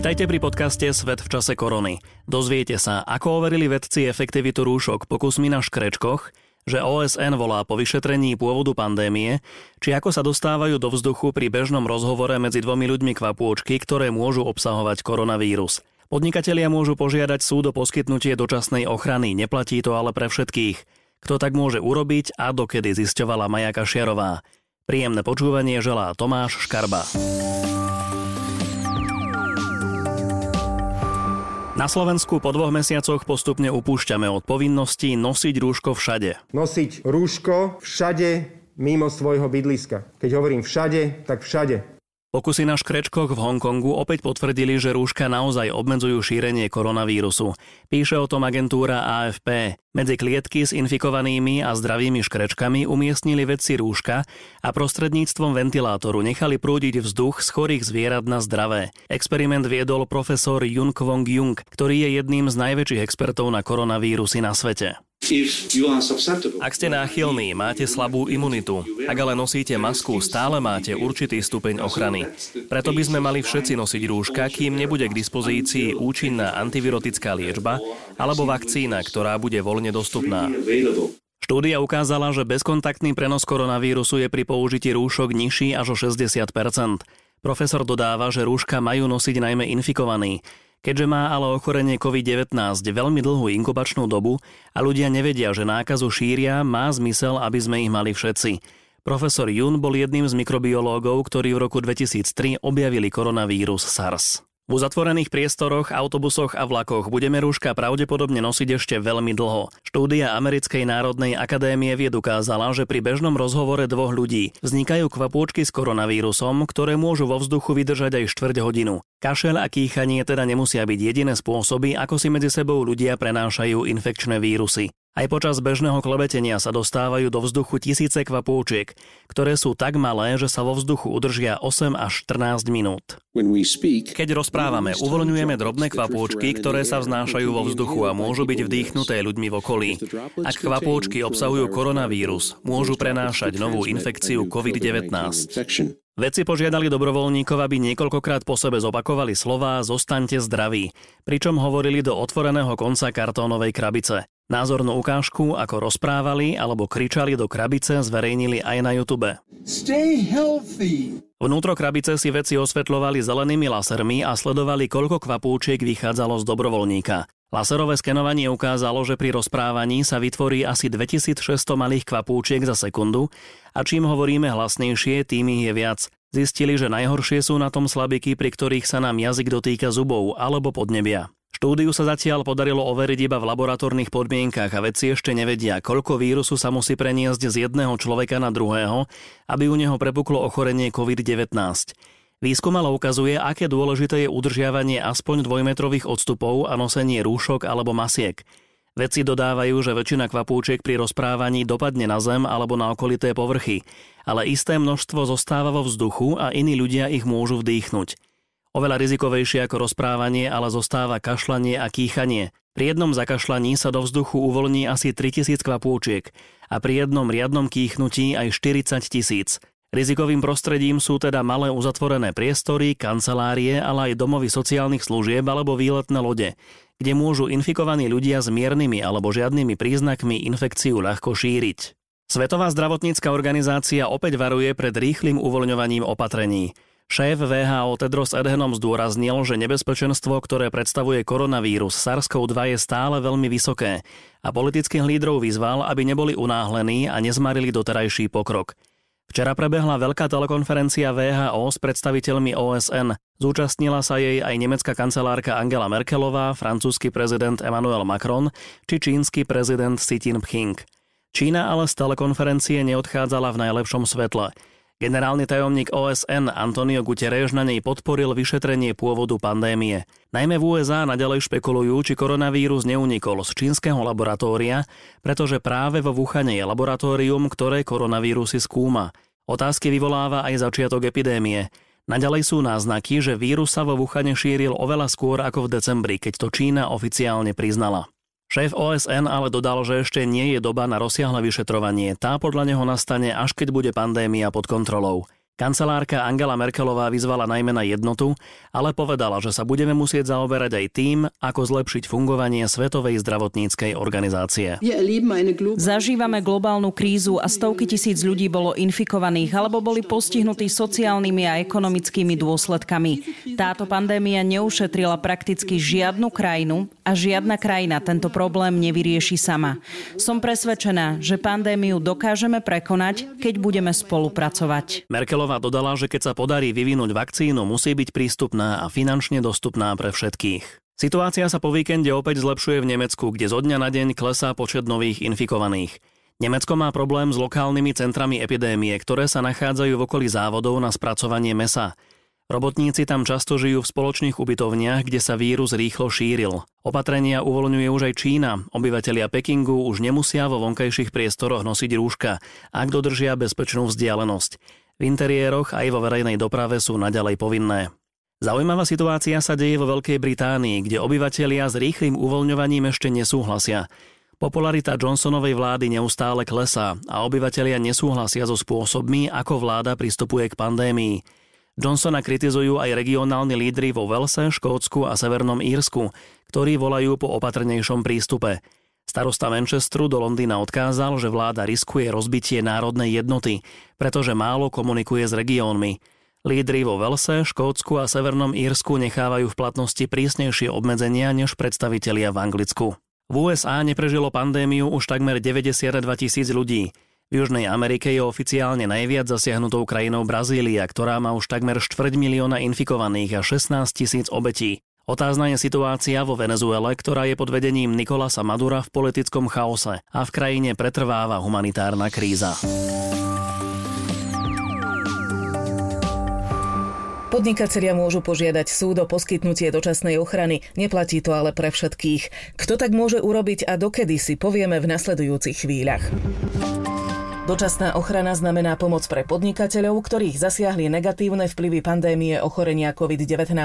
Vítajte pri podcaste Svet v čase korony. Dozviete sa, ako overili vedci efektivitu rúšok pokusmi na škrečkoch, že OSN volá po vyšetrení pôvodu pandémie, či ako sa dostávajú do vzduchu pri bežnom rozhovore medzi dvomi ľuďmi kvapôčky, ktoré môžu obsahovať koronavírus. Podnikatelia môžu požiadať súd o poskytnutie dočasnej ochrany, neplatí to ale pre všetkých. Kto tak môže urobiť a dokedy zisťovala Maja Kašiarová. Príjemné počúvanie želá Tomáš Škarba. Na Slovensku po dvoch mesiacoch postupne upúšťame od povinnosti nosiť rúško všade. Nosiť rúško všade mimo svojho bydliska. Keď hovorím všade, tak všade. Pokusy na škrečkoch v Hongkongu opäť potvrdili, že rúška naozaj obmedzujú šírenie koronavírusu. Píše o tom agentúra AFP. Medzi klietky s infikovanými a zdravými škrečkami umiestnili vedci rúška a prostredníctvom ventilátoru nechali prúdiť vzduch z chorých zvierat na zdravé. Experiment viedol profesor Jung Kwong Jung, ktorý je jedným z najväčších expertov na koronavírusy na svete. Ak ste náchylní, máte slabú imunitu. Ak ale nosíte masku, stále máte určitý stupeň ochrany. Preto by sme mali všetci nosiť rúška, kým nebude k dispozícii účinná antivirotická liečba alebo vakcína, ktorá bude voľne dostupná. Štúdia ukázala, že bezkontaktný prenos koronavírusu je pri použití rúšok nižší až o 60% Profesor dodáva, že rúška majú nosiť najmä infikovaní. Keďže má ale ochorenie COVID-19 veľmi dlhú inkubačnú dobu a ľudia nevedia, že nákazu šíria, má zmysel, aby sme ich mali všetci. Profesor Jun bol jedným z mikrobiológov, ktorí v roku 2003 objavili koronavírus SARS. V uzatvorených priestoroch, autobusoch a vlakoch budeme rúška pravdepodobne nosiť ešte veľmi dlho. Štúdia Americkej národnej akadémie vied ukázala, že pri bežnom rozhovore dvoch ľudí vznikajú kvapôčky s koronavírusom, ktoré môžu vo vzduchu vydržať aj štvrť hodinu. Kašel a kýchanie teda nemusia byť jediné spôsoby, ako si medzi sebou ľudia prenášajú infekčné vírusy. Aj počas bežného klebetenia sa dostávajú do vzduchu tisíce kvapôčiek, ktoré sú tak malé, že sa vo vzduchu udržia 8 až 14 minút. Keď rozprávame, uvoľňujeme drobné kvapôčky, ktoré sa vznášajú vo vzduchu a môžu byť vdýchnuté ľuďmi v okolí. Ak kvapôčky obsahujú koronavírus, môžu prenášať novú infekciu COVID-19. Vedci požiadali dobrovoľníkov, aby niekoľkokrát po sebe zopakovali slová Zostaňte zdraví, pričom hovorili do otvoreného konca kartónovej krabice. Názornú ukážku, ako rozprávali alebo kričali do krabice, zverejnili aj na YouTube. Stay healthy. Vnútro krabice si veci osvetľovali zelenými lasermi a sledovali, koľko kvapúčiek vychádzalo z dobrovoľníka. Laserové skenovanie ukázalo, že pri rozprávaní sa vytvorí asi 2600 malých kvapúčiek za sekundu a čím hovoríme hlasnejšie, tým ich je viac. Zistili, že najhoršie sú na tom slabiky, pri ktorých sa nám jazyk dotýka zubov alebo podnebia. Štúdiu sa zatiaľ podarilo overiť iba v laboratórnych podmienkach a vedci ešte nevedia, koľko vírusu sa musí preniesť z jedného človeka na druhého, aby u neho prepuklo ochorenie COVID-19. Výskum ale ukazuje, aké dôležité je udržiavanie aspoň dvojmetrových odstupov a nosenie rúšok alebo masiek. Vedci dodávajú, že väčšina kvapúčiek pri rozprávaní dopadne na zem alebo na okolité povrchy, ale isté množstvo zostáva vo vzduchu a iní ľudia ich môžu vdýchnuť. Oveľa rizikovejšie ako rozprávanie ale zostáva kašlanie a kýchanie. Pri jednom zakašľaní sa do vzduchu uvoľní asi 3000 kvapôčiek a pri jednom riadnom kýchnutí aj 40 tisíc. Rizikovým prostredím sú teda malé uzatvorené priestory, kancelárie, ale aj domovy sociálnych služieb alebo výletné lode, kde môžu infikovaní ľudia s miernymi alebo žiadnymi príznakmi infekciu ľahko šíriť. Svetová zdravotnícka organizácia opäť varuje pred rýchlým uvoľňovaním opatrení. Šéf VHO Tedros Adhanom zdôraznil, že nebezpečenstvo, ktoré predstavuje koronavírus SARS-CoV-2 je stále veľmi vysoké a politických lídrov vyzval, aby neboli unáhlení a nezmarili doterajší pokrok. Včera prebehla veľká telekonferencia VHO s predstaviteľmi OSN. Zúčastnila sa jej aj nemecká kancelárka Angela Merkelová, francúzsky prezident Emmanuel Macron či čínsky prezident Xi Jinping. Čína ale z telekonferencie neodchádzala v najlepšom svetle. Generálny tajomník OSN Antonio Guterres na nej podporil vyšetrenie pôvodu pandémie. Najmä v USA naďalej špekulujú, či koronavírus neunikol z čínskeho laboratória, pretože práve vo Wuhane je laboratórium, ktoré koronavírusy skúma. Otázky vyvoláva aj začiatok epidémie. Naďalej sú náznaky, že vírus sa vo Wuhane šíril oveľa skôr ako v decembri, keď to Čína oficiálne priznala. Šéf OSN ale dodal, že ešte nie je doba na rozsiahle vyšetrovanie. Tá podľa neho nastane, až keď bude pandémia pod kontrolou. Kancelárka Angela Merkelová vyzvala najmä na jednotu, ale povedala, že sa budeme musieť zaoberať aj tým, ako zlepšiť fungovanie Svetovej zdravotníckej organizácie. Zažívame globálnu krízu a stovky tisíc ľudí bolo infikovaných alebo boli postihnutí sociálnymi a ekonomickými dôsledkami. Táto pandémia neušetrila prakticky žiadnu krajinu a žiadna krajina tento problém nevyrieši sama. Som presvedčená, že pandémiu dokážeme prekonať, keď budeme spolupracovať. Merkelová Merkelová dodala, že keď sa podarí vyvinúť vakcínu, musí byť prístupná a finančne dostupná pre všetkých. Situácia sa po víkende opäť zlepšuje v Nemecku, kde zo dňa na deň klesá počet nových infikovaných. Nemecko má problém s lokálnymi centrami epidémie, ktoré sa nachádzajú v okolí závodov na spracovanie mesa. Robotníci tam často žijú v spoločných ubytovniach, kde sa vírus rýchlo šíril. Opatrenia uvoľňuje už aj Čína. Obyvatelia Pekingu už nemusia vo vonkajších priestoroch nosiť rúška, ak dodržia bezpečnú vzdialenosť. V interiéroch aj vo verejnej doprave sú naďalej povinné. Zaujímavá situácia sa deje vo Veľkej Británii, kde obyvatelia s rýchlým uvoľňovaním ešte nesúhlasia. Popularita Johnsonovej vlády neustále klesá a obyvatelia nesúhlasia so spôsobmi, ako vláda pristupuje k pandémii. Johnsona kritizujú aj regionálni lídry vo Velse, Škótsku a Severnom Írsku, ktorí volajú po opatrnejšom prístupe. Starosta Manchesteru do Londýna odkázal, že vláda riskuje rozbitie národnej jednoty, pretože málo komunikuje s regiónmi. Lídry vo Velse, Škótsku a Severnom Írsku nechávajú v platnosti prísnejšie obmedzenia než predstavitelia v Anglicku. V USA neprežilo pandémiu už takmer 92 tisíc ľudí. V Južnej Amerike je oficiálne najviac zasiahnutou krajinou Brazília, ktorá má už takmer štvrť milióna infikovaných a 16 tisíc obetí. Otázna je situácia vo Venezuele, ktorá je pod vedením Nikolasa Madura v politickom chaose a v krajine pretrváva humanitárna kríza. Podnikatelia môžu požiadať súd o poskytnutie dočasnej ochrany, neplatí to ale pre všetkých. Kto tak môže urobiť a dokedy si povieme v nasledujúcich chvíľach. Dočasná ochrana znamená pomoc pre podnikateľov, ktorých zasiahli negatívne vplyvy pandémie ochorenia COVID-19.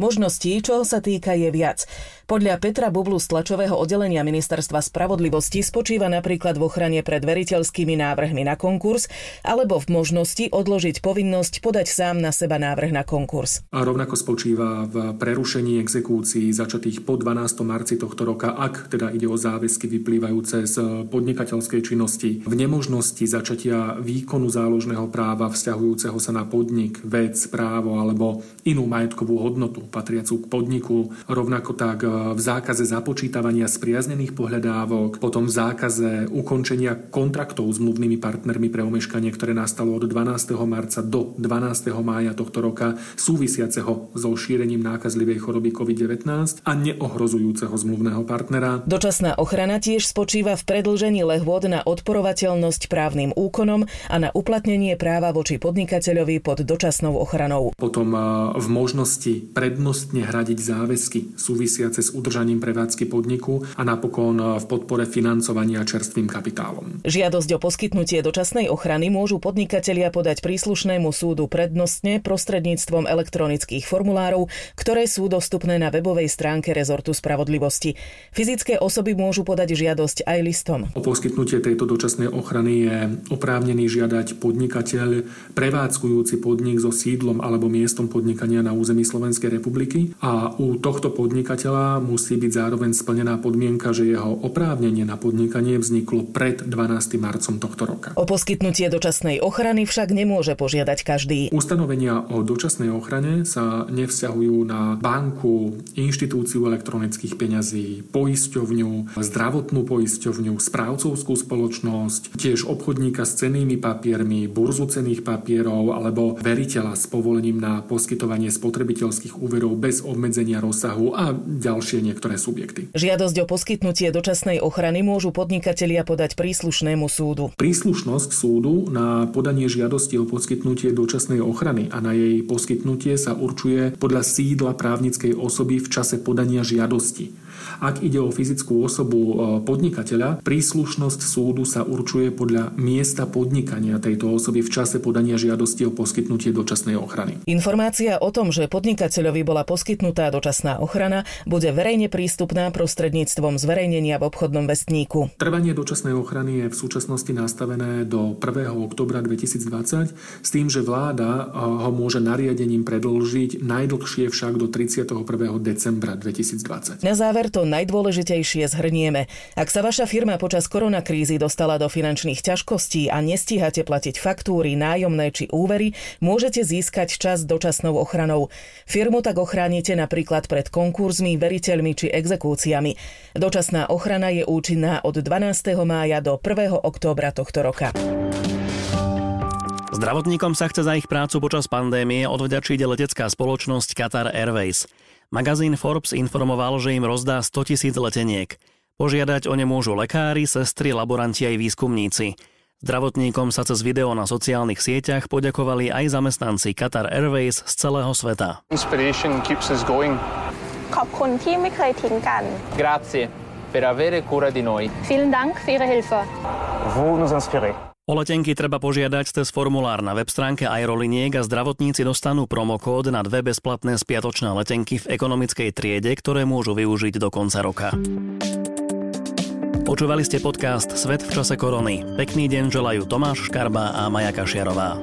Možností, čo sa týka, je viac. Podľa Petra Bublu z tlačového oddelenia Ministerstva spravodlivosti spočíva napríklad v ochrane pred veriteľskými návrhmi na konkurs alebo v možnosti odložiť povinnosť podať sám na seba návrh na konkurs. A rovnako spočíva v prerušení exekúcií začatých po 12. marci tohto roka, ak teda ide o záväzky vyplývajúce z podnikateľskej činnosti, v nemožnosti začatia výkonu záložného práva vzťahujúceho sa na podnik, vec, právo alebo inú majetkovú hodnotu patriacu k podniku, rovnako tak v zákaze započítavania spriaznených pohľadávok, potom v zákaze ukončenia kontraktov s mluvnými partnermi pre omeškanie, ktoré nastalo od 12. marca do 12. mája tohto roka, súvisiaceho so šírením nákazlivej choroby COVID-19 a neohrozujúceho zmluvného partnera. Dočasná ochrana tiež spočíva v predlžení lehôd na odporovateľnosť právnym úkonom a na uplatnenie práva voči podnikateľovi pod dočasnou ochranou. Potom v možnosti prednostne hradiť záväzky súvisiace s udržaním prevádzky podniku a napokon v podpore financovania čerstvým kapitálom. Žiadosť o poskytnutie dočasnej ochrany môžu podnikatelia podať príslušnému súdu prednostne prostredníctvom elektronických formulárov, ktoré sú dostupné na webovej stránke rezortu spravodlivosti. Fyzické osoby môžu podať žiadosť aj listom. O poskytnutie tejto dočasnej ochrany je oprávnený žiadať podnikateľ prevádzkujúci podnik so sídlom alebo miestom podnikania na území Slovenskej republiky a u tohto podnikateľa musí byť zároveň splnená podmienka, že jeho oprávnenie na podnikanie vzniklo pred 12. marcom tohto roka. O poskytnutie dočasnej ochrany však nemôže požiadať každý. Ustanovenia o dočasnej ochrane sa nevzťahujú na banku, inštitúciu elektronických peňazí, poisťovňu, zdravotnú poisťovňu, správcovskú spoločnosť, tiež obchodníka s cenými papiermi, burzu cených papierov alebo veriteľa s povolením na poskytovanie spotrebiteľských úverov bez obmedzenia rozsahu a ďalšie ďalšie niektoré subjekty. Žiadosť o poskytnutie dočasnej ochrany môžu podnikatelia podať príslušnému súdu. Príslušnosť súdu na podanie žiadosti o poskytnutie dočasnej ochrany a na jej poskytnutie sa určuje podľa sídla právnickej osoby v čase podania žiadosti. Ak ide o fyzickú osobu e, podnikateľa, príslušnosť súdu sa určuje podľa miesta podnikania tejto osoby v čase podania žiadosti o poskytnutie dočasnej ochrany. Informácia o tom, že podnikateľovi bola poskytnutá dočasná ochrana, bude verejne prístupná prostredníctvom zverejnenia v obchodnom vestníku. Trvanie dočasnej ochrany je v súčasnosti nastavené do 1. oktobra 2020 s tým, že vláda ho môže nariadením predlžiť najdlhšie však do 31. decembra 2020. Na záver to najdôležitejšie zhrnieme. Ak sa vaša firma počas koronakrízy dostala do finančných ťažkostí a nestíhate platiť faktúry, nájomné či úvery, môžete získať čas dočasnou ochranou. Firmu tak ochránite napríklad pred konkurzmi, veriteľmi či exekúciami. Dočasná ochrana je účinná od 12. mája do 1. októbra tohto roka. Zdravotníkom sa chce za ich prácu počas pandémie odvďačiť letecká spoločnosť Qatar Airways. Magazín Forbes informoval, že im rozdá 100 tisíc leteniek. Požiadať o ne môžu lekári, sestry, laboranti aj výskumníci. Zdravotníkom sa cez video na sociálnych sieťach poďakovali aj zamestnanci Qatar Airways z celého sveta. Inspiration keeps us going. ขอบคุณที่ไม่เคยทิ้งกัน Grazie per avere cura di noi. Vielen Dank für Ihre Hilfe. Vous nous inspirez. O letenky treba požiadať cez formulár na web stránke aeroliniek a zdravotníci dostanú promokód na dve bezplatné spiatočné letenky v ekonomickej triede, ktoré môžu využiť do konca roka. Počúvali ste podcast Svet v čase korony. Pekný deň želajú Tomáš Škarba a Maja Kašiarová.